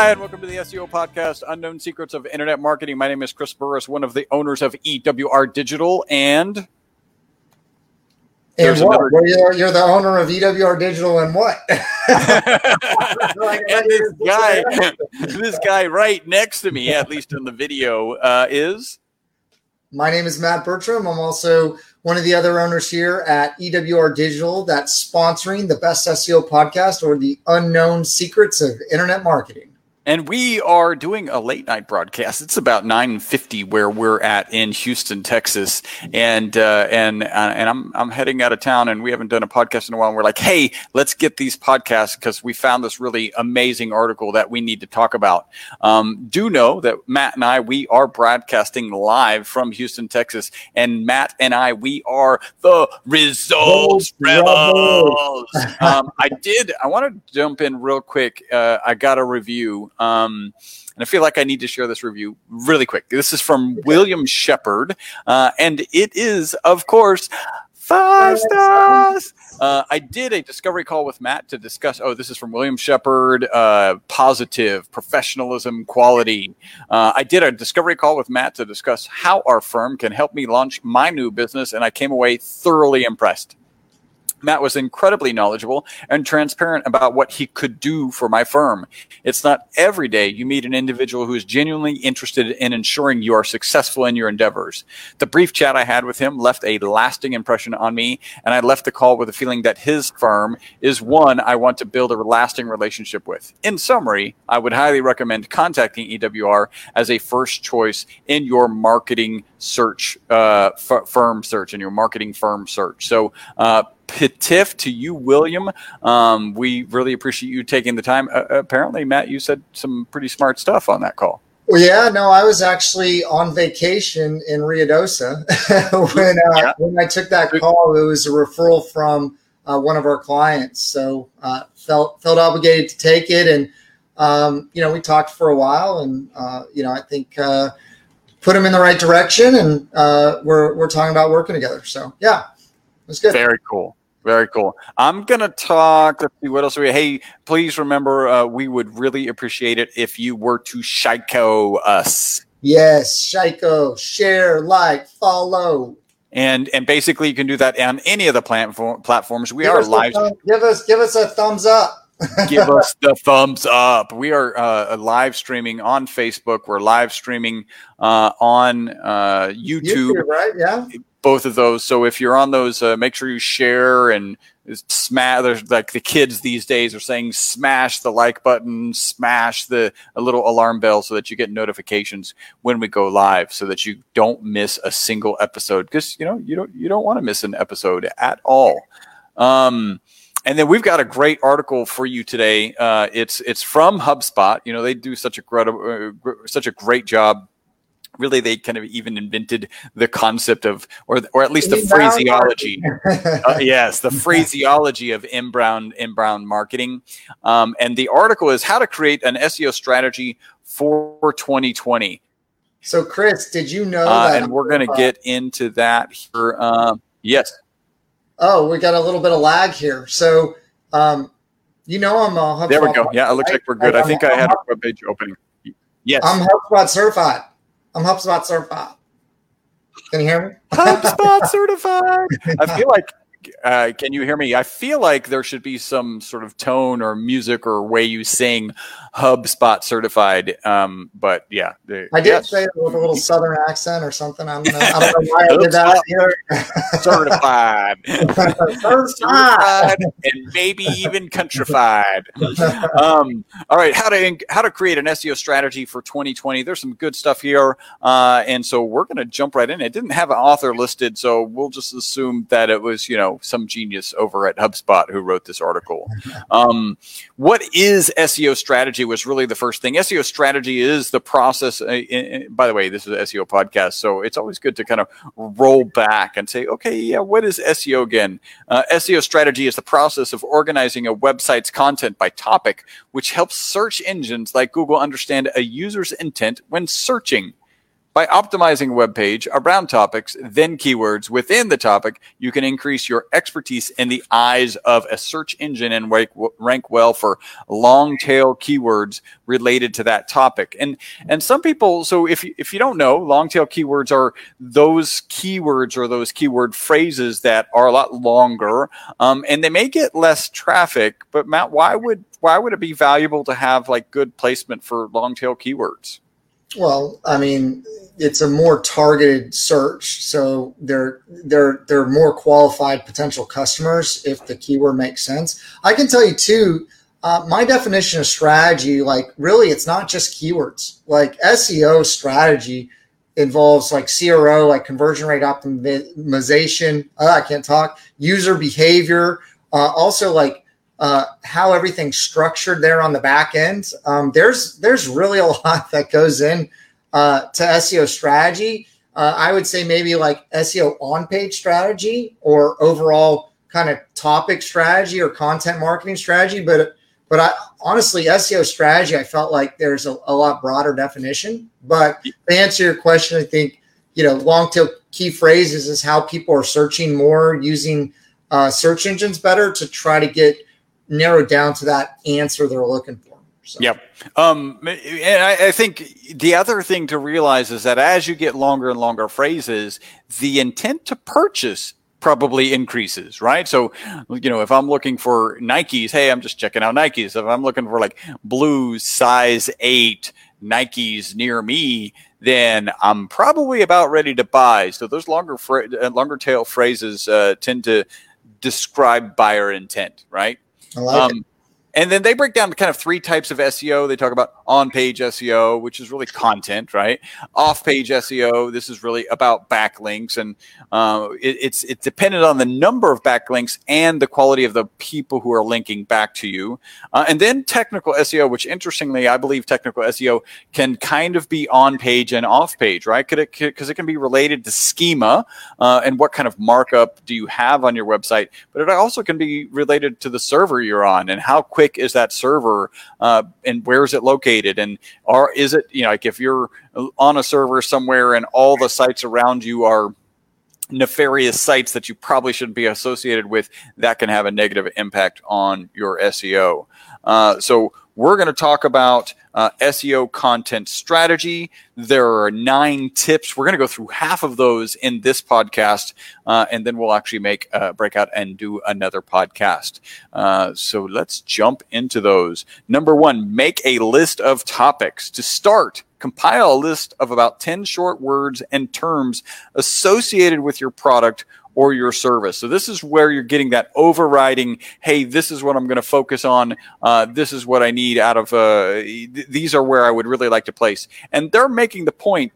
Hi, and welcome to the SEO podcast, Unknown Secrets of Internet Marketing. My name is Chris Burres, one of the owners of EWR Digital, and And There's what? another- Well, you're, you're the owner of EWR Digital and what? and this guy, this guy right next to me, at least in the video, uh, is My name is Matt Bertram. I'm also one of the other owners here at EWR Digital that's sponsoring the Best SEO podcast or the Unknown Secrets of Internet Marketing. And we are doing a late night broadcast. It's about nine fifty where we're at in Houston, Texas, and uh, and uh, and I'm I'm heading out of town, and we haven't done a podcast in a while. And we're like, hey, let's get these podcasts because we found this really amazing article that we need to talk about. Um, do know that Matt and I we are broadcasting live from Houston, Texas, and Matt and I we are the results rebels. um, I did. I want to jump in real quick. Uh, I got a review, um, and I feel like I need to share this review really quick. This is from William Shepard, uh, and it is, of course, five stars. Uh, I did a discovery call with Matt to discuss. Oh, this is from William Shepard. Uh, positive professionalism, quality. Uh, I did a discovery call with Matt to discuss how our firm can help me launch my new business, and I came away thoroughly impressed. Matt was incredibly knowledgeable and transparent about what he could do for my firm. It's not every day you meet an individual who is genuinely interested in ensuring you are successful in your endeavors. The brief chat I had with him left a lasting impression on me, and I left the call with a feeling that his firm is one I want to build a lasting relationship with. In summary, I would highly recommend contacting EWR as a first choice in your marketing search, uh, f- firm search, in your marketing firm search. So, uh, Pitif to you, William. Um, we really appreciate you taking the time. Uh, apparently, Matt, you said some pretty smart stuff on that call. Well, yeah, no, I was actually on vacation in Ruidoso when uh, Yeah. when I took that call. It was a referral from uh, one of our clients, so uh, felt felt obligated to take it, and um, you know, we talked for a while, and uh, you know, I think uh, put him in the right direction, and uh, we're we're talking about working together. So yeah, it was good. Very cool. Very cool. I'm gonna talk. Let's see what else we. Hey, please remember, uh, we would really appreciate it if you were to Shiko us. Yes, Shaiko, share, like, follow. And and basically, you can do that on any of the platform platforms. We Give are live. thumb- give us give us a thumbs up. Give us the thumbs up. We are uh, live streaming on Facebook. We're live streaming uh, on uh, YouTube, YouTube, right? Yeah. both of those. So if you're on those, uh, make sure you share and smash. There's like the kids these days are saying, smash the like button, smash the a little alarm bell so that you get notifications when we go live, so that you don't miss a single episode. Because you know you don't you don't want to miss an episode at all. Um, and then we've got a great article for you today. Uh, it's it's from HubSpot. You know they do such a great uh, such a great job. Really, they kind of even invented the concept of, or or at least the phraseology. Uh, yes, the phraseology of inbound inbound marketing. Um, and the article is how to create an SEO strategy for 2020. So, Chris, did you know Uh, that? and we're going to get into that here. Um, yes. Oh, we got a little bit of lag here. So, um, you know, I'm a HubSpot. There we go. Yeah, it looks like we're good. I I'm- think I had I'm, a web page opening. Yes. I'm HubSpot certified. I'm HubSpot certified. Can you hear me? HubSpot certified. I feel like, uh, can you hear me? I feel like there should be some sort of tone or music or way you sing HubSpot certified. Um, but yeah, the- I did yes, say it with a little southern accent or something. I don't know. I don't know why I did that either. certified. certified. and maybe even countrified. Um, all right, how to how to create an SEO strategy for 2020. There's some good stuff here, uh, and so we're going to jump right in. It didn't have an author listed, so we'll just assume that it was you know some genius over at HubSpot who wrote this article. Um, what is SEO strategy? Was really the first thing. SEO strategy is the process. Uh, in- by the way, this is an SEO podcast, so it's always good to kind of roll back and say, okay, yeah, what is SEO again? Uh, SEO strategy is the process of organizing a website's content by topic, which helps search engines like Google understand a user's intent when searching. By optimizing a web page around topics, then keywords within the topic, you can increase your expertise in the eyes of a search engine and rank, rank well for long tail keywords related to that topic. And and some people, so if you, if you don't know, long tail keywords are those keywords or those keyword phrases that are a lot longer, um, and they may get less traffic. But Matt, why would why would it be valuable to have like good placement for long tail keywords? Well, I mean, it's a more targeted search, so they're they're they're more qualified potential customers if the keyword makes sense. I can tell you too. Uh, my definition of strategy, like really, it's not just keywords. Like SEO strategy involves like CRO, like conversion rate optimization. Uh, I can't talk. User behavior. Uh, also, like uh, how everything's structured there on the back end. Um, there's there's really a lot that goes in uh, to SEO strategy. Uh, I would say maybe like SEO on page strategy or overall kind of topic strategy or content marketing strategy. But but I honestly SEO strategy, I felt like there's a, a lot broader definition. But to answer your question, I think you know long tail key phrases is how people are searching more using uh, search engines better to try to get narrowed down to that answer they're looking for. So. Yep. Um, and I, I, think the other thing to realize is that as you get longer and longer phrases, the intent to purchase probably increases, right? So, you know, if I'm looking for Nikes, hey, I'm just checking out Nikes. If I'm looking for like blue size eight Nikes near me, then I'm probably about ready to buy. So those longer, uh, longer tail phrases uh, tend to describe buyer intent, right? I like um, it. And then they break down kind of three types of SEO. They talk about on page SEO, which is really content, right? Off page SEO, this is really about backlinks. And uh, it, it's, it's dependent on the number of backlinks and the quality of the people who are linking back to you. Uh, and then technical SEO, which interestingly, I believe technical SEO can kind of be on page and off page, right? Because it, it, can be related to schema uh, and what kind of markup do you have on your website. But it also can be related to the server you're on and how quick quick is that server uh, and where is it located? And are is it you know like if you're on a server somewhere and all the sites around you are nefarious sites that you probably shouldn't be associated with that can have a negative impact on your seo uh, so we're going to talk about uh, SEO content strategy. There are nine tips. We're going to go through half of those in this podcast, uh, and then we'll actually make a breakout and do another podcast. Uh, so let's jump into those. Number one, make a list of topics. To start, compile a list of about 10 short words and terms associated with your product or your service. So this is where you're getting that overriding. Hey, this is what I'm going to focus on. Uh, this is what I need out of. Uh, th- these are where I would really like to place. And they're making the point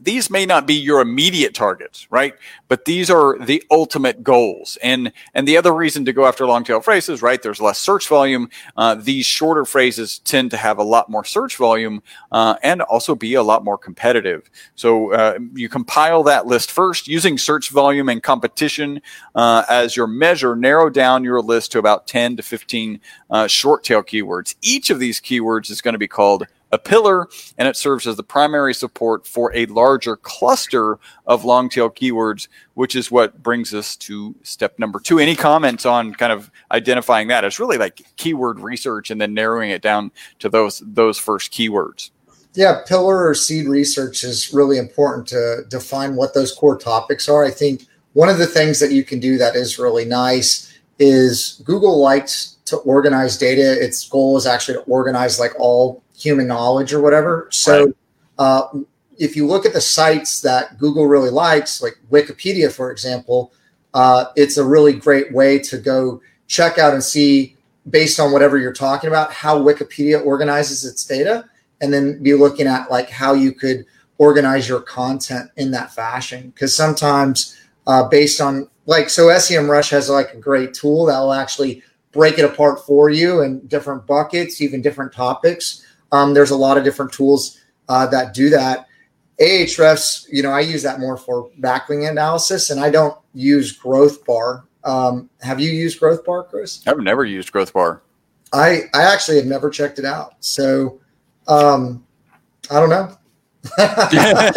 these may not be your immediate targets, right? But these are the ultimate goals. And and the other reason to go after long tail phrases, right? There's less search volume. Uh, these shorter phrases tend to have a lot more search volume uh, and also be a lot more competitive. So uh, you compile that list first using search volume and competition uh, as your measure. Narrow down your list to about 10 to 15 uh, short tail keywords. Each of these keywords is going to be called a pillar, and it serves as the primary support for a larger cluster of long tail keywords, which is what brings us to step number two. Any comments on kind of identifying that? It's really like keyword research and then narrowing it down to those those first keywords. Yeah, pillar or seed research is really important to define what those core topics are. I think one of the things that you can do that is really nice is Google likes to organize data. Its goal is actually to organize like all human knowledge or whatever. So right. uh, if you look at the sites that Google really likes, like Wikipedia, for example, uh, it's a really great way to go check out and see, based on whatever you're talking about, how Wikipedia organizes its data, and then be looking at like how you could organize your content in that fashion. Because sometimes, uh, based on like, so SEMrush has like a great tool that will actually break it apart for you in different buckets, even different topics. Um, there's a lot of different tools uh, that do that. Ahrefs, you know, I use that more for backlink analysis, and I don't use Growth Bar. Um, have you used Growth Bar, Chris? I've never used Growth Bar. I I actually have never checked it out. So um, I don't know. but, but I,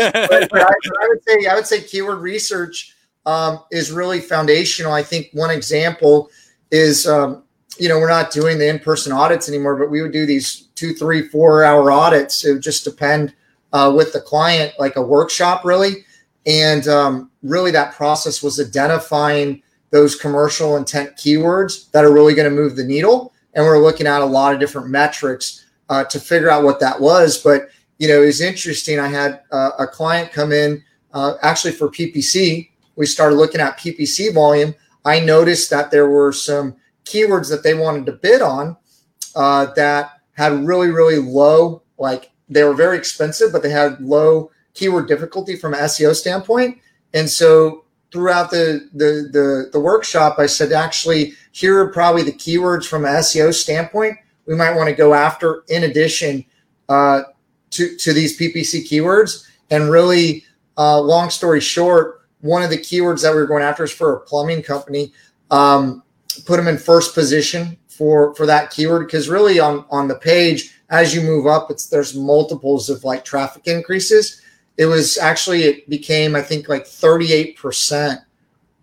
but I, would say I would say keyword research um, is really foundational. I think one example is um, you know we're not doing the in-person audits anymore, but we would do these two, three, four hour audits. It would just depend uh, with the client, like a workshop, really. And um, really, that process was identifying those commercial intent keywords that are really going to move the needle. And we're looking at a lot of different metrics uh, to figure out what that was. But you know, it was interesting. I had uh, a client come in uh, actually for PPC. We started looking at PPC volume. I noticed that there were some keywords that they wanted to bid on uh, that had really, really low, like they were very expensive, but they had low keyword difficulty from SEO standpoint. And so throughout the, the the the, workshop, I said actually here are probably the keywords from SEO standpoint we might want to go after in addition uh, to to these PPC keywords. And really, uh, long story short, one of the keywords that we were going after is for a plumbing company. Um, put them in first position for for that keyword because really on on the page as you move up, it's there's multiples of like traffic increases. It was actually it became I think like 38%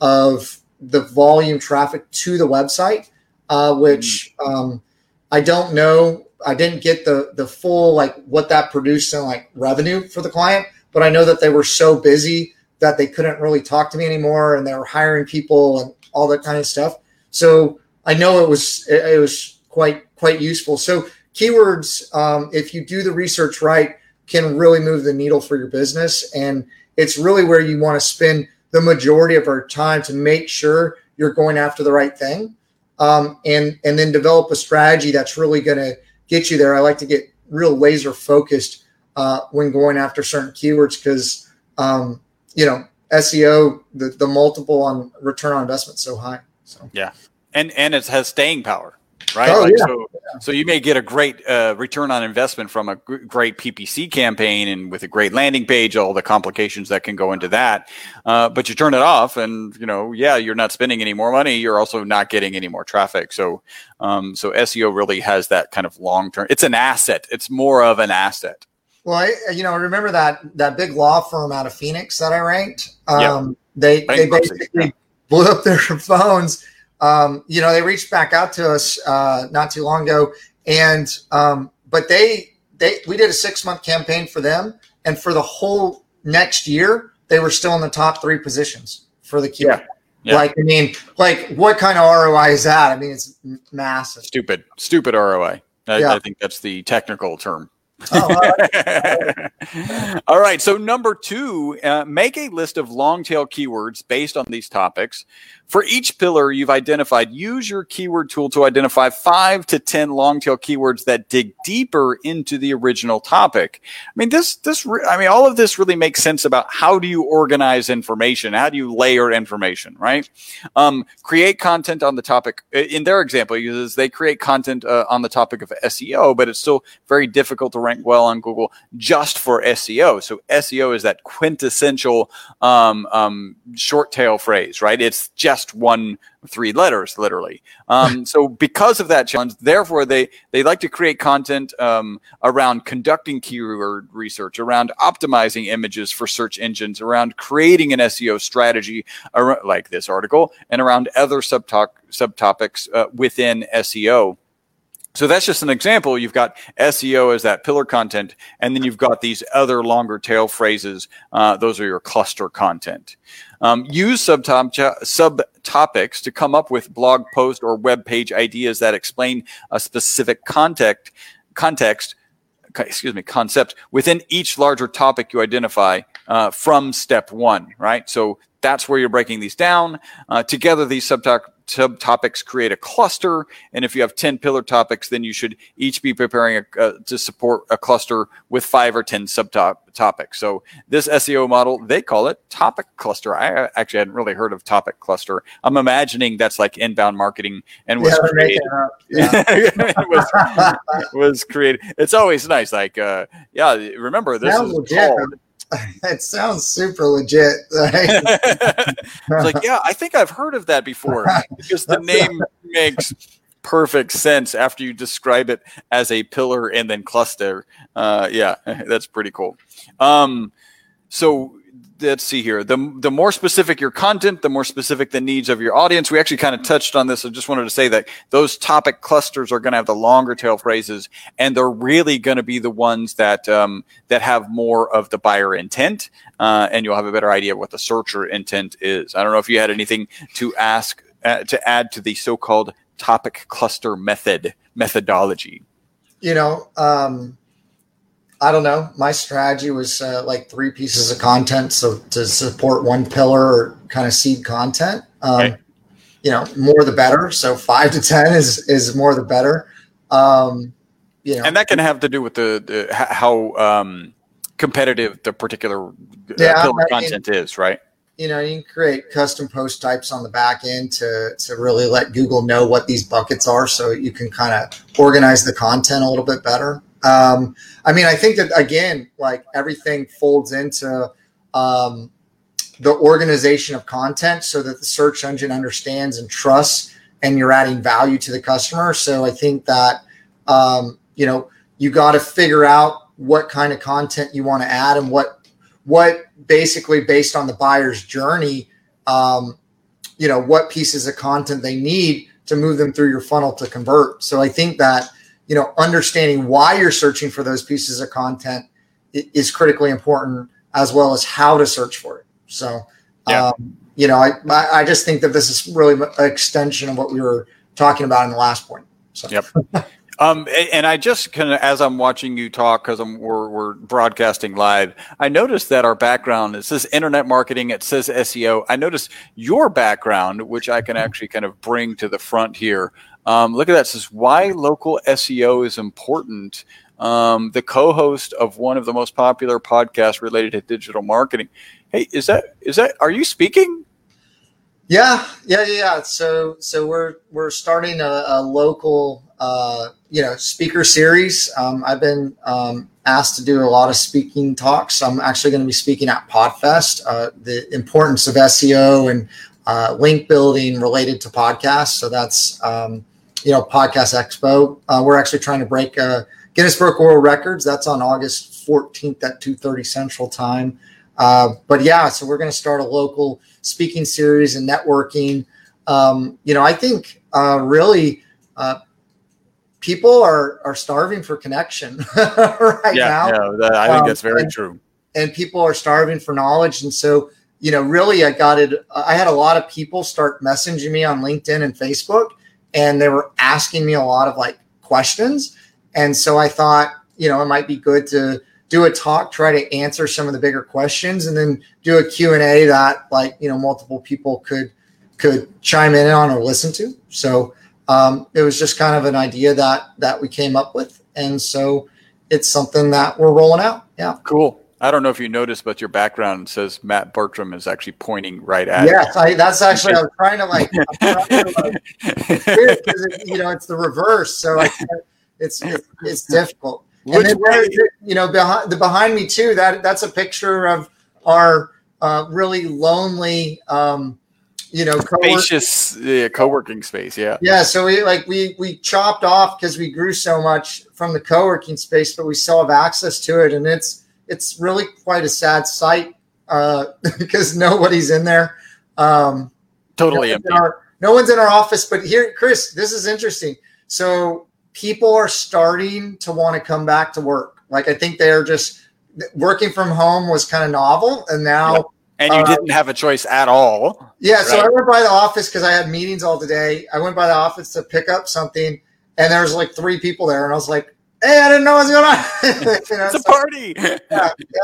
of the volume traffic to the website, uh, which mm. um, I don't know. I didn't get the the full like what that produced in like revenue for the client, but I know that they were so busy that they couldn't really talk to me anymore, and they were hiring people and all that kind of stuff. So I know it was it, was quite quite useful. So keywords, um, if you do the research right, can really move the needle for your business. And it's really where you want to spend the majority of our time to make sure you're going after the right thing. Um, and and then develop a strategy that's really going to get you there. I like to get real laser focused uh, when going after certain keywords because um, you know SEO the the multiple on return on investment so high. So yeah, and and it has staying power right? Oh, like, yeah. So, yeah. so you may get a great uh, return on investment from a great PPC campaign and with a great landing page, all the complications that can go into that. Uh, but you turn it off, and you know, yeah, you're not spending any more money. You're also not getting any more traffic. So, um, so SEO really has that kind of long term. It's an asset. It's more of an asset. Well, I, you know, remember that that big law firm out of Phoenix that I ranked. Um, They they basically yeah. Blew up their phones um, you know, they reached back out to us uh, not too long ago, and um, but they they we did a six month campaign for them, and for the whole next year, they were still in the top three positions for the Q. Yeah. Yeah. Like, I mean, like, what kind of ROI is that? I mean, it's massive. Stupid, stupid ROI. I, yeah. I think that's the technical term. Oh, all right. So number two, uh, make a list of long tail keywords based on these topics. For each pillar you've identified, use your keyword tool to identify five to 10 long tail keywords that dig deeper into the original topic. I mean, this, this, I mean, all of this really makes sense about how do you organize information? How do you layer information, right? Um, create content on the topic. In their example, uses they create content uh, on the topic of SEO, but it's still very difficult to rank well on Google just for SEO. So SEO is that quintessential um, um, short tail phrase, right? It's just one three letters, literally. Um, so because of that challenge, therefore they they like to create content um, around conducting keyword research, around optimizing images for search engines, around creating an SEO strategy, like this article, and around other subtopics uh, within SEO. So that's just an example. You've got SEO as that pillar content, and then you've got these other longer tail phrases. Uh, those are your cluster content. Um, use subtopics to come up with blog post or web page ideas that explain a specific context. Context, excuse me, concept within each larger topic you identify uh, from step one. Right. So that's where you're breaking these down. Uh, together, these subtopics subtopics create a cluster. And if you have 10 pillar topics, then you should each be preparing a, uh, to support a cluster with five or 10 subtopics. So this SEO model, they call it topic cluster. I actually hadn't really heard of topic cluster. I'm imagining that's like inbound marketing and was yeah, created. Yeah. was, was, created. It's always nice. Like, uh, yeah, remember this is called, it sounds super legit. like, yeah, I think I've heard of that before because the name makes perfect sense after you describe it as a pillar and then cluster. Uh, yeah, that's pretty cool. Um, so let's see here. The the more specific your content, the more specific the needs of your audience. We actually kind of touched on this. I just wanted to say that those topic clusters are going to have the longer tail phrases, and they're really going to be the ones that um, that have more of the buyer intent, uh, and you'll have a better idea of what the searcher intent is. I don't know if you had anything to ask uh, to add to the so-called topic cluster method methodology. You know. Um I don't know. My strategy was uh, like three pieces of content, so to support one pillar or kind of seed content. Um, okay. You know, more the better. So five to ten is is more the better. Um, you know, and that can have to do with the, the how um, competitive the particular uh, yeah, pillar I content is, right? You know, you can create custom post types on the back end to to really let Google know what these buckets are, so you can kind of organize the content a little bit better. Um, I mean, I think that again, like everything folds into um, the organization of content so that the search engine understands and trusts, and you're adding value to the customer. So I think that um, you know you got to figure out what kind of content you want to add and what what basically based on the buyer's journey, um, you know, what pieces of content they need to move them through your funnel to convert. So I think that you know, understanding why you're searching for those pieces of content is critically important, as well as how to search for it. So, yeah. um, you know, I I just think that this is really an extension of what we were talking about in the last point. So. Yep. Um, and I just kind of, as I'm watching you talk, because we're, we're broadcasting live, I noticed that our background, it says internet marketing, it says SEO. I noticed your background, which I can actually kind of bring to the front here. Um, look at that. It says why local SEO is important. Um, the co-host of one of the most popular podcasts related to digital marketing. Hey, is that is that? Are you speaking? Yeah, yeah, yeah. So so we're we're starting a, a local uh, you know speaker series. Um, I've been um, asked to do a lot of speaking talks. I'm actually going to be speaking at Podfest. Uh, the importance of SEO and uh, link building related to podcasts. So that's um, you know, Podcast Expo. Uh, we're actually trying to break uh, Guinness Book World Records. That's on August 14th at 2:30 Central Time. Uh, but yeah, so we're going to start a local speaking series and networking. Um, you know, I think uh, really uh, people are are starving for connection right yeah, now. Yeah, I think um, that's very and, true. And people are starving for knowledge, and so you know, really, I got it. I had a lot of people start messaging me on LinkedIn and Facebook and they were asking me a lot of like questions. And so I thought, you know, it might be good to do a talk, try to answer some of the bigger questions, and then do a Q and A that like you know multiple people could could chime in on or listen to. So um, it was just kind of an idea that that we came up with, and so it's something that we're rolling out. Yeah, cool. I don't know if you noticed, but your background says Matt Bertram is actually pointing right at. Yes, I, that's actually I was trying to like, trying to like it, you know, it's the reverse, so I, it's, it's it's difficult. Which and then way? you know, behind the behind me too. That that's a picture of our uh, really lonely, um, you know, spacious yeah, co-working space. Yeah, yeah. So we like we we chopped off because we grew so much from the co-working space, but we still have access to it, and it's it's really quite a sad sight uh, because nobody's in there. Um, totally no empty. Our, no one's in our office, but here, Chris, this is interesting. So people are starting to want to come back to work. Like I think they're just working from home was kind of novel, and now. Yep. And you uh, didn't have a choice at all. Yeah, right? so I went by the office because I had meetings all day. I went by the office to pick up something, and there was like three people there, and I was like, hey, I didn't know what's going on. you know, it's a so, party. yeah,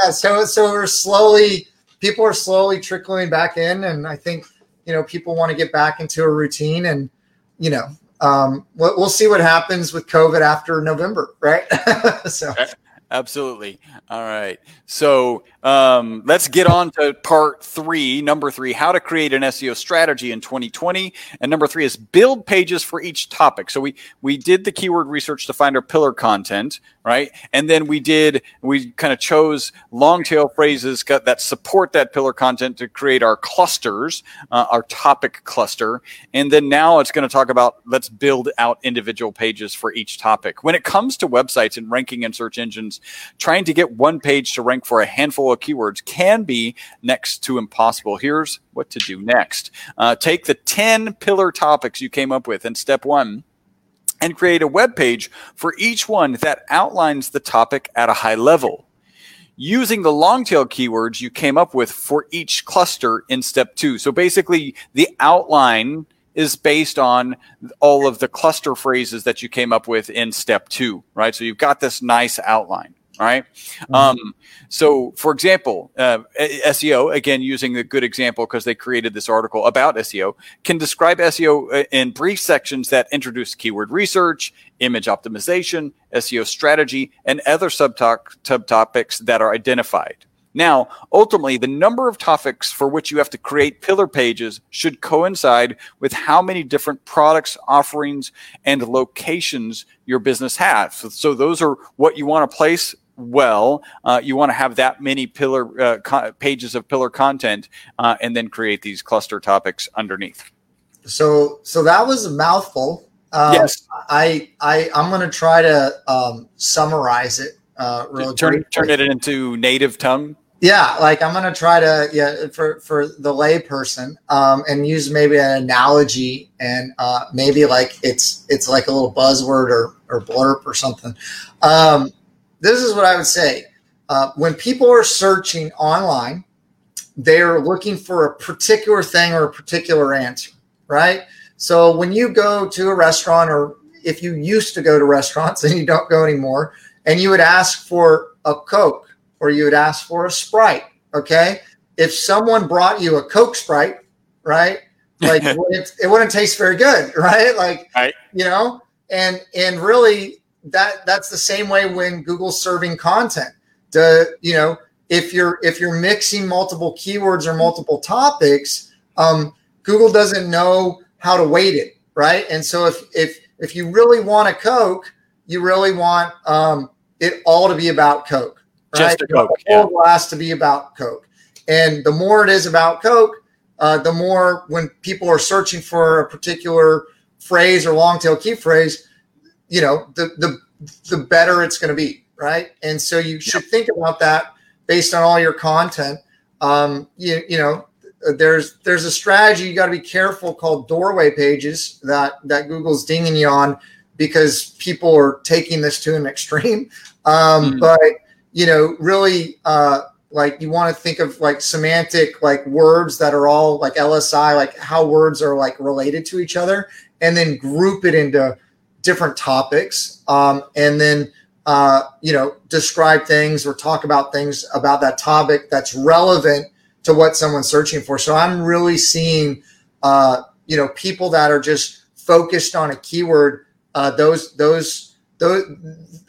yeah. So so we're slowly people are slowly trickling back in, and I think you know people want to get back into a routine, and you know um, we'll, we'll see what happens with COVID after November, right? so. Absolutely. All right. So um, let's get on to part three, number three, how to create an SEO strategy in 2020. And number three is build pages for each topic. So we we did the keyword research to find our pillar content, right? And then we did, we kind of chose long tail phrases that support that pillar content to create our clusters, uh, our topic cluster. And then now it's going to talk about let's build out individual pages for each topic. When it comes to websites and ranking in search engines, trying to get one page to rank for a handful of keywords can be next to impossible. Here's what to do next. Uh, take the 10 pillar topics you came up with in step one and create a web page for each one that outlines the topic at a high level using the long tail keywords you came up with for each cluster in step two. So basically, the outline is based on all of the cluster phrases that you came up with in step two, right? So you've got this nice outline. All right. mm-hmm. Um, so, for example, uh, SEO, again, using the good example because they created this article about SEO, can describe SEO uh, in brief sections that introduce keyword research, image optimization, SEO strategy, and other subtopics that are identified. Now, ultimately, the number of topics for which you have to create pillar pages should coincide with how many different products, offerings, and locations your business has. So, so those are what you want to place well, uh, you want to have that many pillar uh, co- pages of pillar content, uh, and then create these cluster topics underneath. So, so that was a mouthful. Um, yes, I, I, I'm going to try to um, summarize it. Uh, really turn turn it into native tongue. Yeah, like I'm going to try to yeah for for the layperson um, and use maybe an analogy and uh, maybe like it's it's like a little buzzword or or blurb or something. Um, this is what I would say. Uh, when people are searching online, they are looking for a particular thing or a particular answer, right? So when you go to a restaurant, or if you used to go to restaurants and you don't go anymore, and you would ask for a Coke or you would ask for a Sprite, okay? If someone brought you a Coke Sprite, right? Like it, wouldn't, it wouldn't taste very good, right? Like, right. you know, and and really that that's the same way when Google's serving content. The you know if you're if you're mixing multiple keywords or multiple topics, um, Google doesn't know how to weight it, right? And so if if if you really want a Coke, you really want um, it all to be about Coke, right? Just a Coke, the whole yeah. glass to be about Coke. And the more it is about Coke, uh, the more when people are searching for a particular phrase or long tail key phrase, you know, the the the better it's going to be, right? And so you should yep. think about that based on all your content. Um, you, you know, there's there's a strategy you got to be careful called doorway pages that that Google's dinging you on because people are taking this to an extreme. Um, mm But you know, really, uh, like you want to think of like semantic like words that are all like LSI, like how words are like related to each other, and then group it into different topics, um, and then uh, you know describe things or talk about things about that topic that's relevant to what someone's searching for. So I'm really seeing uh, you know people that are just focused on a keyword. Uh, those those those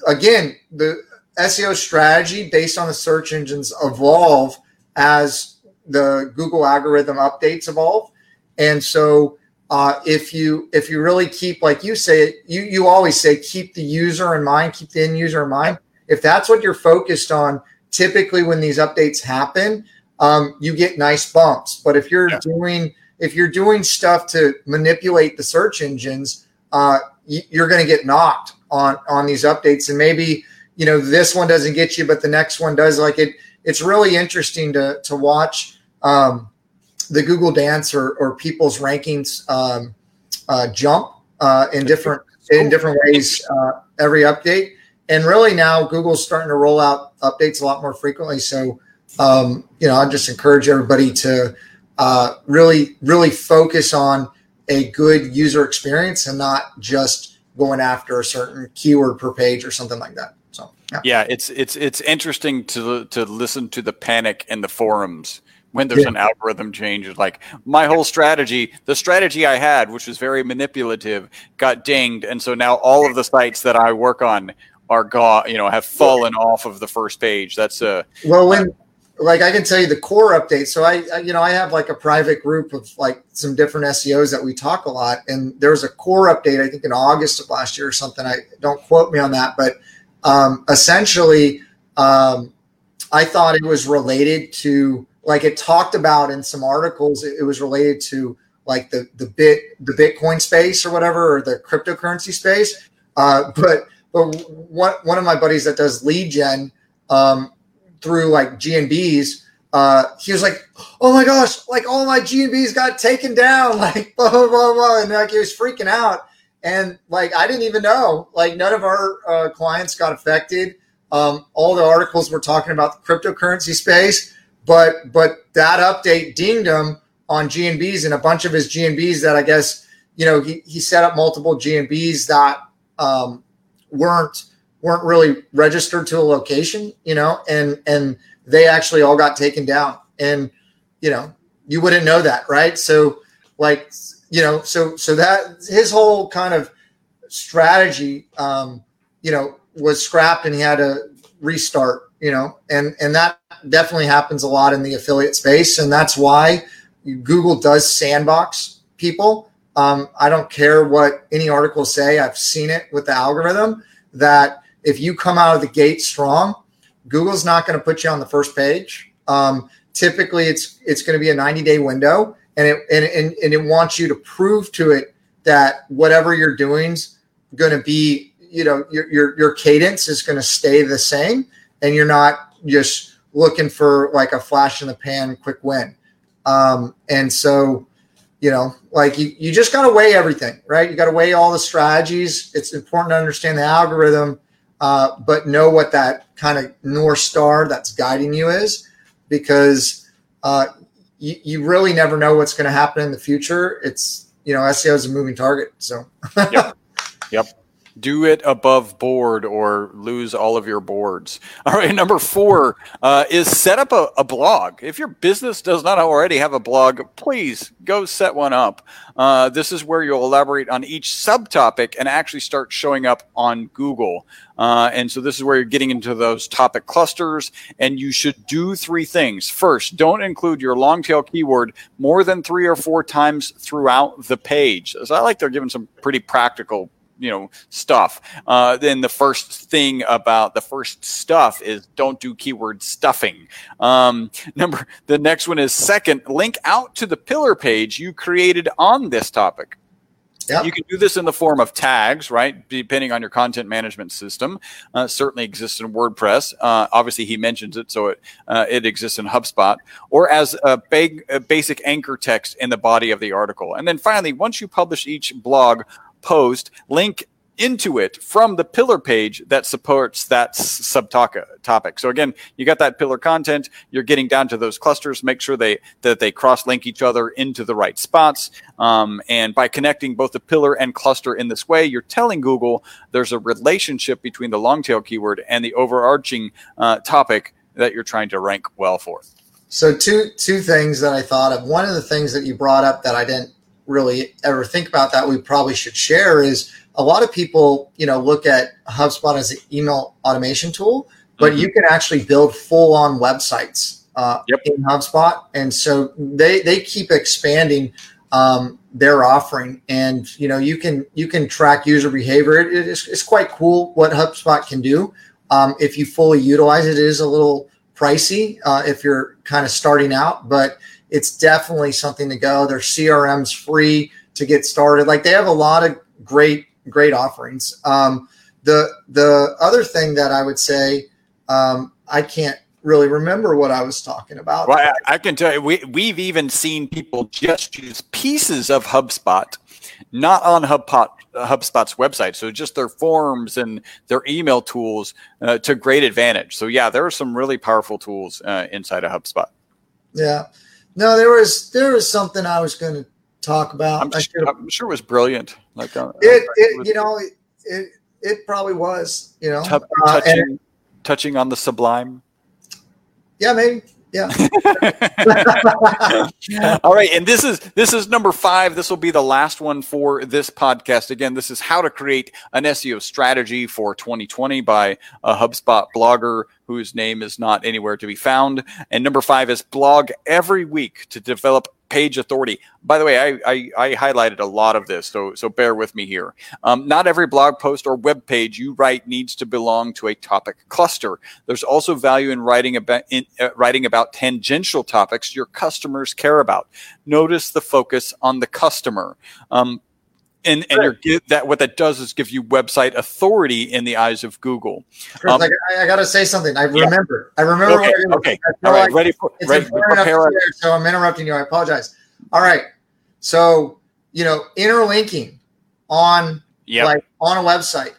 again the SEO strategy based on the search engines evolve as the Google algorithm updates evolve, and so uh, if you if you really keep like you say you you always say keep the user in mind keep the end user in mind. If that's what you're focused on typically when these updates happen um, you get nice bumps. But if you're yeah. doing if you're doing stuff to manipulate the search engines uh, you're going to get knocked on on these updates. And maybe you know this one doesn't get you but the next one does. Like it it's really interesting to to watch um, the Google Dance or, or people's rankings um, uh, jump uh, in different in different ways uh, every update. And really now Google's starting to roll out updates a lot more frequently. So um, you know, I just encourage everybody to uh, really really focus on a good user experience and not just going after a certain keyword per page or something like that. So yeah, yeah it's it's it's interesting to to listen to the panic in the forums when there's yeah. an algorithm change. Like my whole strategy, the strategy I had, which was very manipulative, got dinged, and so now all of the sites that I work on are gone. You know, have fallen off of the first page. That's a well when. Like I can tell you the core update. So I, you know, I have like a private group of like some different SEOs that we talk a lot. And there was a core update, I think in August of last year or something. I don't quote me on that, but um, essentially, um, I thought it was related to like it talked about in some articles. It, it was related to like the the bit the Bitcoin space or whatever or the cryptocurrency space. Uh, but but one one of my buddies that does lead gen um, through like GMBs, uh, he was like, "Oh my gosh, like all my GMBs got taken down, like blah blah blah blah," and like he was freaking out. And like I didn't even know, like none of our uh, clients got affected. Um, all the articles were talking about the cryptocurrency space, but but that update dinged him on GMBs and a bunch of his GMBs that I guess you know he, he set up multiple GMBs that um, weren't weren't really registered to a location, you know, and and they actually all got taken down, and you know you wouldn't know that, right? So like you know, so so that his whole kind of strategy, um, you know, was scrapped, and he had to restart, you know, and and that definitely happens a lot in the affiliate space, and that's why Google does sandbox people. Um, I don't care what any articles say. I've seen it with the algorithm that if you come out of the gate strong, Google's not going to put you on the first page. Um, typically, it's it's going to be a 90 day window, and it and, and, and it wants you to prove to it that whatever you're doing's going to be, you know, your your your cadence is going to stay the same, and you're not just looking for like a flash in the pan quick win. Um, and so, you know, like you, you just got to weigh everything, right? You got to weigh all the strategies. It's important to understand the algorithm, uh, but know what that kind of North Star that's guiding you is because uh, you, you really never know what's going to happen in the future. It's, you know, SEO is a moving target. So, yep. Yep do it above board or lose all of your boards. All right, number four uh, is set up a, a, blog. If your business does not already have a blog, please go set one up. Uh, this is where you'll elaborate on each subtopic and actually start showing up on Google. Uh, and so this is where you're getting into those topic clusters, and you should do three things. First, don't include your long tail keyword more than three or four times throughout the page. So I like they're giving some pretty practical you know stuff uh, then the first thing about the first stuff is don't do keyword stuffing um, number the next one is second link out to the pillar page you created on this topic Yep. You can do this in the form of tags, right? Depending on your content management system. Uh, certainly exists in WordPress. Uh, obviously, he mentions it, so it uh, it exists in HubSpot, or as a, big, a basic anchor text in the body of the article. And then finally, once you publish each blog post, link into it from the pillar page that supports that subtopic. Topic. So again, you got that pillar content. You're getting down to those clusters. Make sure they that they cross link each other into the right spots. Um, and by connecting both the pillar and cluster in this way, you're telling Google there's a relationship between the long tail keyword and the overarching uh, topic that you're trying to rank well for. So two two things that I thought of. One of the things that you brought up that I didn't really ever think about that we probably should share is a lot of people, you know, look at HubSpot as an email automation tool, but mm-hmm. you can actually build full on websites uh, yep. in HubSpot. And so they, they keep expanding um, their offering and, you know, you can, you can track user behavior. It, it's, it's quite cool what HubSpot can do. Um, if you fully utilize it, it is a little pricey uh, if you're kind of starting out, but it's definitely something to go. Their CRM's free to get started. Like they have a lot of great, great offerings. Um, the the other thing that I would say, um, I can't really remember what I was talking about. Well, I, I can tell you, we we've even seen people just use pieces of HubSpot, not on HubSpot HubSpot's website. So just their forms and their email tools uh, to great advantage. So yeah, there are some really powerful tools uh, inside of HubSpot. Yeah. No, there was there was something I was going to talk about. I'm, sure, I'm sure it was brilliant. Like uh, it, it you know, it, it, it probably was. You know, T- touching, and, touching on the sublime. Yeah, maybe. Yeah. All right, and this is this is number five. This will be the last one for this podcast. Again, this is how to create an SEO strategy for 2020 by a HubSpot blogger whose name is not anywhere to be found. And number five is blog every week to develop page authority. By the way, I, I, I, highlighted a lot of this, so so bear with me here. Um, not every blog post or web page you write needs to belong to a topic cluster. There's also value in writing about in, uh, writing about tangential topics your customers care about. Notice the focus on the customer. Um, and and you're that what that does is give you website authority in the eyes of Google. Um, I, I got to say something. I remember. Yeah. I remember. Okay. okay. All right. Like ready for ready. Prepare. so I'm interrupting you. I apologize. All right. So you know, interlinking on yep. like on a website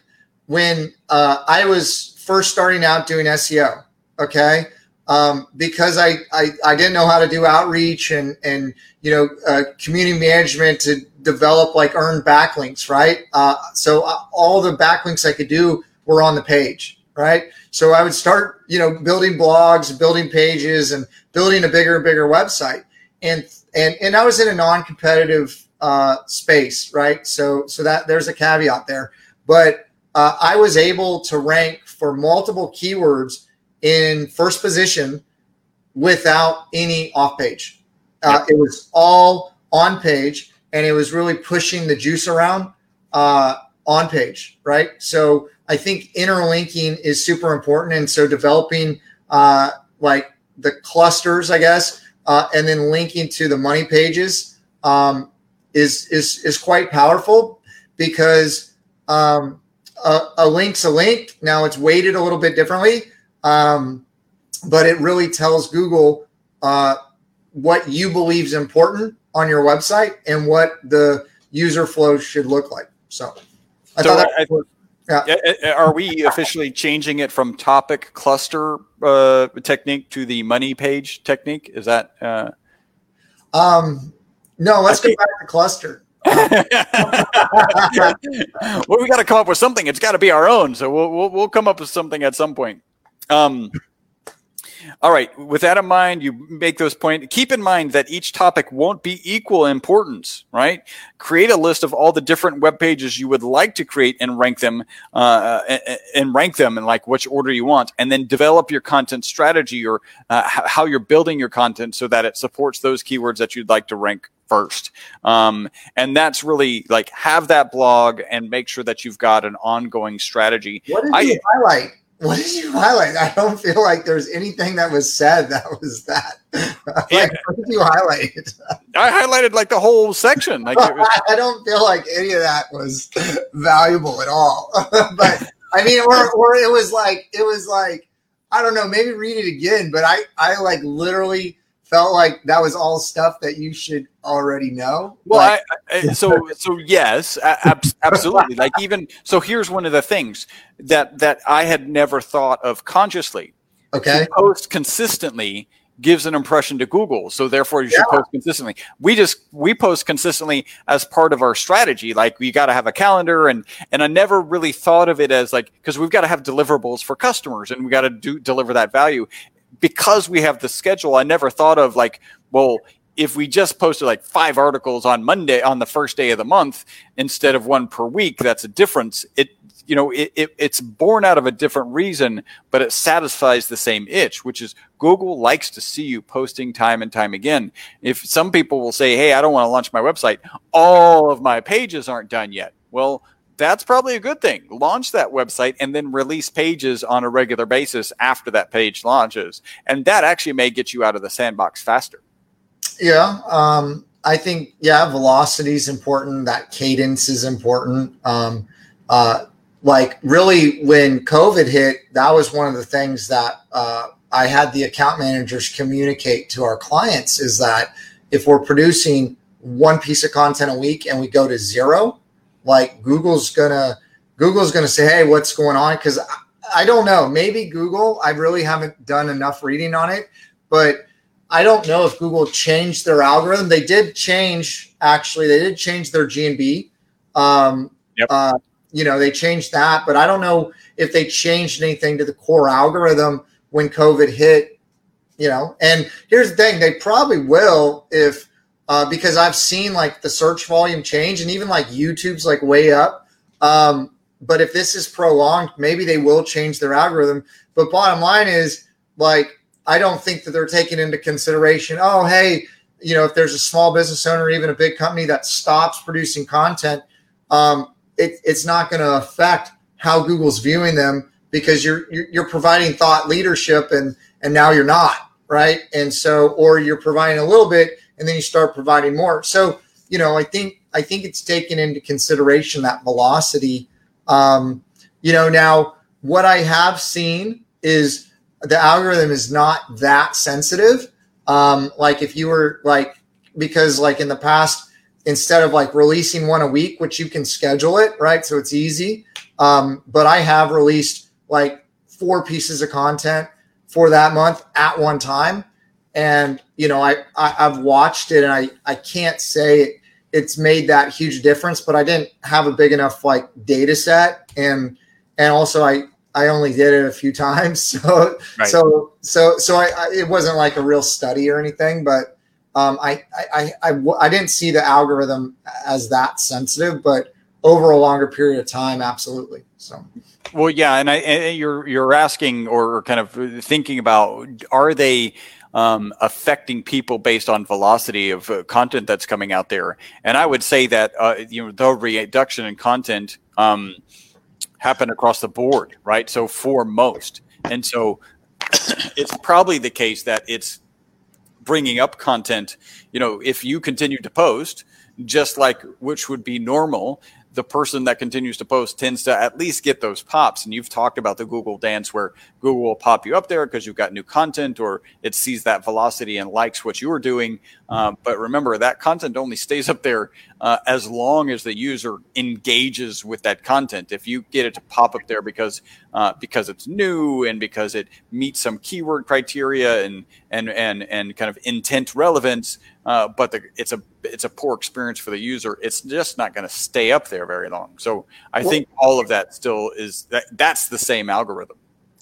when uh, I was first starting out doing SEO. Okay. Um, because I, I, I didn't know how to do outreach and and you know uh, community management to develop like earned backlinks, right? Uh, so uh, all the backlinks I could do were on the page, right? So I would start, you know, building blogs, building pages, and building a bigger and bigger website. And and and I was in a non-competitive uh, space, right? So so that there's a caveat there, but uh, I was able to rank for multiple keywords in first position without any off page. Uh, it was all on page and it was really pushing the juice around uh, on page, right? So I think interlinking is super important, and so developing uh, like the clusters, I guess, uh, and then linking to the money pages um, is is is quite powerful because um, a, a, link's a link. Now it's weighted a little bit differently, um, but it really tells Google uh, what you believe is important on your website and what the user flow should look like. So, I so thought that was, yeah. Are we officially changing it from topic cluster uh, technique to the money page technique? Is that? Uh... Um, no, let's go back to cluster. well, we got to come up with something. It's got to be our own. So we'll, we'll, we'll come up with something at some point. Um, all right. With that in mind, you make those points. Keep in mind that each topic won't be equal importance, right? Create a list of all the different web pages you would like to create and rank them, uh, and rank them in like which order you want, and then develop your content strategy or uh, how you're building your content so that it supports those keywords that you'd like to rank first. Um, and that's really like have that blog and make sure that you've got an ongoing strategy. What did you I, highlight? What did you highlight? I don't feel like there's anything that was said that was that. like, yeah. what did you highlight? I highlighted like the whole section. Like was- I don't feel like any of that was valuable at all. but I mean, or, or it was like it was like I don't know. Maybe read it again. But I I like literally felt like that was all stuff that you should already know. Well, like, I, I, so so yes, ab- absolutely. like even so, here's one of the things that that I had never thought of consciously. Okay, to post consistently gives an impression to Google, so therefore you should yeah. post consistently. We just we post consistently as part of our strategy. Like we got to have a calendar, and and I never really thought of it as like because we've got to have deliverables for customers, and we got to do deliver that value because we have the schedule, I never thought of like, well, if we just posted like five articles on Monday on the first day of the month instead of one per week, that's a difference. It you know it, it, it's born out of a different reason, but it satisfies the same itch, which is Google likes to see you posting time and time again. If some people will say, "Hey, I don't want to launch my website," all of my pages aren't done yet. Well, that's probably a good thing. Launch that website and then release pages on a regular basis after that page launches. And that actually may get you out of the sandbox faster. Yeah. Um, I think, yeah, velocity is important. That cadence is important. Um, uh, like, really, when COVID hit, that was one of the things that uh, I had the account managers communicate to our clients is that if we're producing one piece of content a week and we go to zero, like Google's gonna Google's gonna say, hey, what's going on? Because I, I don't know. Maybe Google. I really haven't done enough reading on it, but I don't know if Google changed their algorithm. They did change actually. They did change their GMB. Um, yep. uh, you know, they changed that, but I don't know if they changed anything to the core algorithm when COVID hit. You know, and here's the thing: they probably will if uh, because I've seen like the search volume change and even like YouTube's like way up. Um, but if this is prolonged, maybe they will change their algorithm. But bottom line is like, I don't think that they're taking into consideration, oh, hey, you know, if there's a small business owner, even a big company that stops producing content, um, it, it's not going to affect how Google's viewing them because you're, you're you're providing thought leadership and and now you're not right, and so or you're providing a little bit and then you start providing more. So you know, I think I think it's taken into consideration that velocity. Um, you know, now what I have seen is the algorithm is not that sensitive. Um, like if you were like because like in the past, instead of like releasing one a week, which you can schedule it, right? So it's easy. Um, but I have released like four pieces of content for that month at one time. And you know, I, I have watched it and I I can't say it, it's made that huge difference, but I didn't have a big enough like data set and and also I I only did it a few times, so right. so so so I, I, it wasn't like a real study or anything, but um, I, I I I didn't see the algorithm as that sensitive, but over a longer period of time, absolutely. So. Well, yeah, and I and you're you're asking or kind of thinking about are they um, affecting people based on velocity of uh, content that's coming out there? And I would say that uh, you know the reduction in content um, happened across the board, right? So for most, and so it's probably the case that it's bringing up content. You know, if you continue to post, just like which would be normal, the person that continues to post tends to at least get those pops. And you've talked about the Google dance where Google will pop you up there because you've got new content or it sees that velocity and likes what you are doing. Um, but remember, that content only stays up there uh, as long as the user engages with that content. If you get it to pop up there because uh, because it's new and because it meets some keyword criteria and and and and kind of intent relevance, uh, but the, it's a it's a poor experience for the user. It's just not going to stay up there very long. So I well, think all of that still is that that's the same algorithm.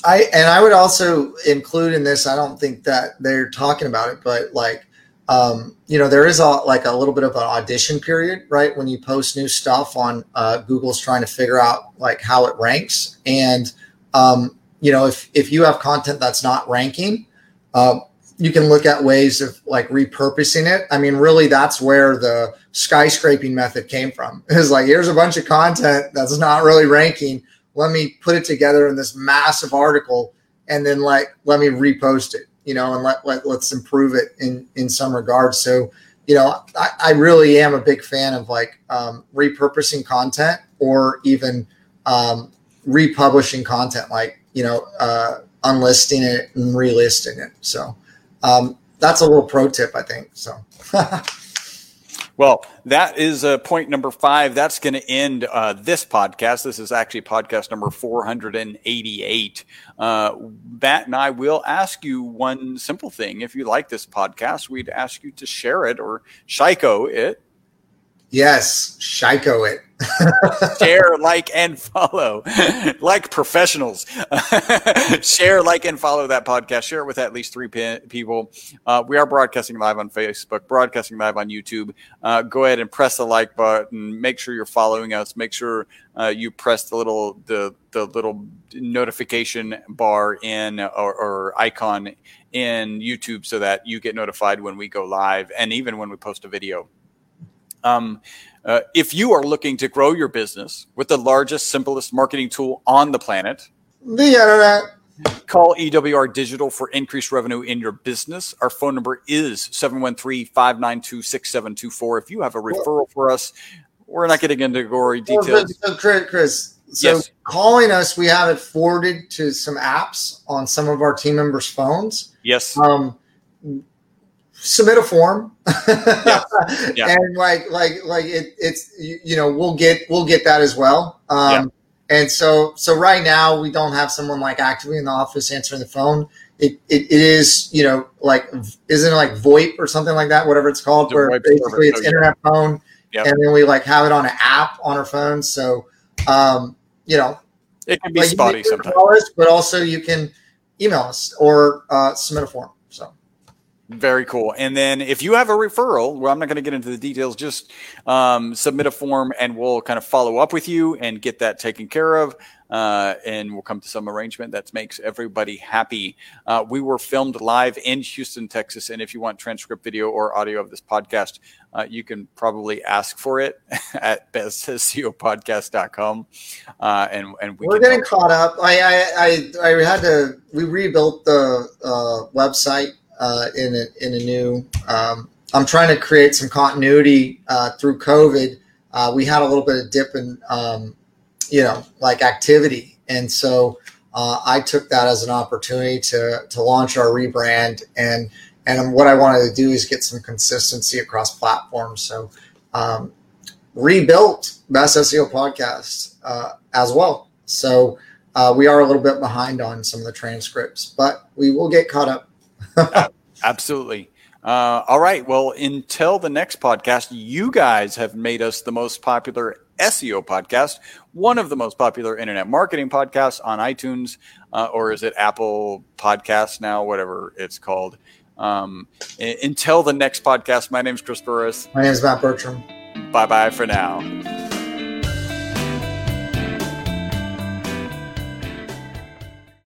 I and I would also include in this. I don't think that they're talking about it, but like um, you know, there is a like a little bit of an audition period, right? When you post new stuff on uh, Google's trying to figure out like how it ranks, and um, you know, if if you have content that's not ranking, uh, you can look at ways of like repurposing it. I mean, really, that's where the skyscraping method came from. Is like, here's a bunch of content that's not really ranking. Let me put it together in this massive article and then like let me repost it, you know, and let, let let's improve it in in some regards. So, you know, I, I really am a big fan of like um, repurposing content or even um, republishing content, like you know, uh, unlisting it and relisting it. So um, that's a little pro tip, I think. So. Well, that is uh, point number five. That's going to end uh, this podcast. This is actually podcast number 488. Uh, Matt and I will ask you one simple thing. If you like this podcast, we'd ask you to share it or Shiko it Yes, Shiko it. Share, like, and follow. like professionals. Share, like, and follow that podcast. Share it with at least three people. Uh, we are broadcasting live on Facebook, broadcasting live on YouTube. Uh, go ahead and press the like button. Make sure you're following us. Make sure uh, you press the little the the little notification bar in or, or icon in YouTube so that you get notified when we go live and even when we post a video. Um, uh, if you are looking to grow your business with the largest, simplest marketing tool on the planet, the internet. Call EWR Digital for increased revenue in your business. Our phone number is 713 592 6724. If you have a referral for us, we're not getting into gory details. So, Chris, so yes. calling us, we have it forwarded to some apps on some of our team members' phones. Yes. Um, submit a form yeah. Yeah. and like like like it, it's you, know we'll get we'll get that as well um, yeah. and so so right now we don't have someone like actively in the office answering the phone it, it, it is you know like isn't it like VoIP or something like that whatever it's called where basically it's oh, internet phone yep. and then we like have it on an app on our phone so um, you know it can be like spotty sometimes us, but also you can email us or uh, submit a form very cool. And then if you have a referral, well, I'm not going to get into the details, just um, submit a form and we'll kind of follow up with you and get that taken care of. uh, and we'll come to some arrangement that makes everybody happy. Uh, we were filmed live in Houston, Texas, and if you want transcript video or audio of this podcast, uh, you can probably ask for it at bestseopodcast.com. Uh, and and we are getting caught up. I, I, I I had to. We rebuilt the uh, website uh, in a, in a new. Um, I'm trying to create some continuity uh, through COVID. Uh, we had a little bit of dip in, um, you know, like activity, and so uh, I took that as an opportunity to to launch our rebrand. And and what I wanted to do is get some consistency across platforms. So um, rebuilt Best SEO Podcast uh, as well. So uh, we are a little bit behind on some of the transcripts, but we will get caught up. Absolutely. Uh, all right. Well, until the next podcast, you guys have made us the most popular SEO podcast, one of the most popular internet marketing podcasts on iTunes, uh, or is it Apple Podcasts now, whatever it's called. Um, until the next podcast, my name is Chris Burres. My name is Matt Bertram. Bye bye for now.